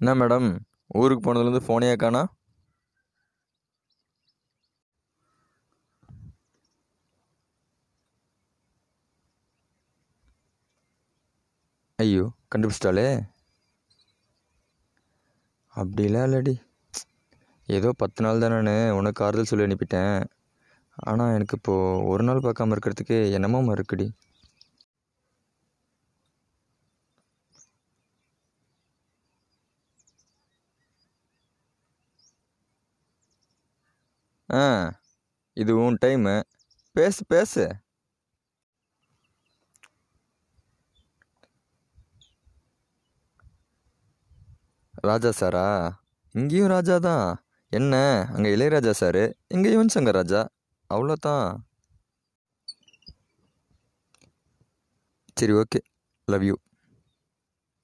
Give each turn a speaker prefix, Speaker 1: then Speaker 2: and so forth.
Speaker 1: என்ன மேடம்? ஊருக்கு போனதுலேருந்து ஃபோனே காணா ஐயோ கண்டுபிடிச்சிட்டாலே அப்படிலாம் இல்லடி. ஏதோ பத்து நாள் தான் நான் உனக்கு ஆறுதல் சொல்லி அனுப்பிட்டேன். ஆனால் எனக்கு இப்போது ஒரு நாள் பார்க்காம இருக்கிறதுக்கு என்னமோ இருக்குடி ஆ இது உன் டைமு பேசு பேசு. ராஜா சாரா? இங்கேயும் ராஜா தான். என்ன அங்கே இளையராஜா சார்? இங்கே யுவன் சங்கர் ராஜா? அவ்வளோதான். சரி ஓகே லவ் யூ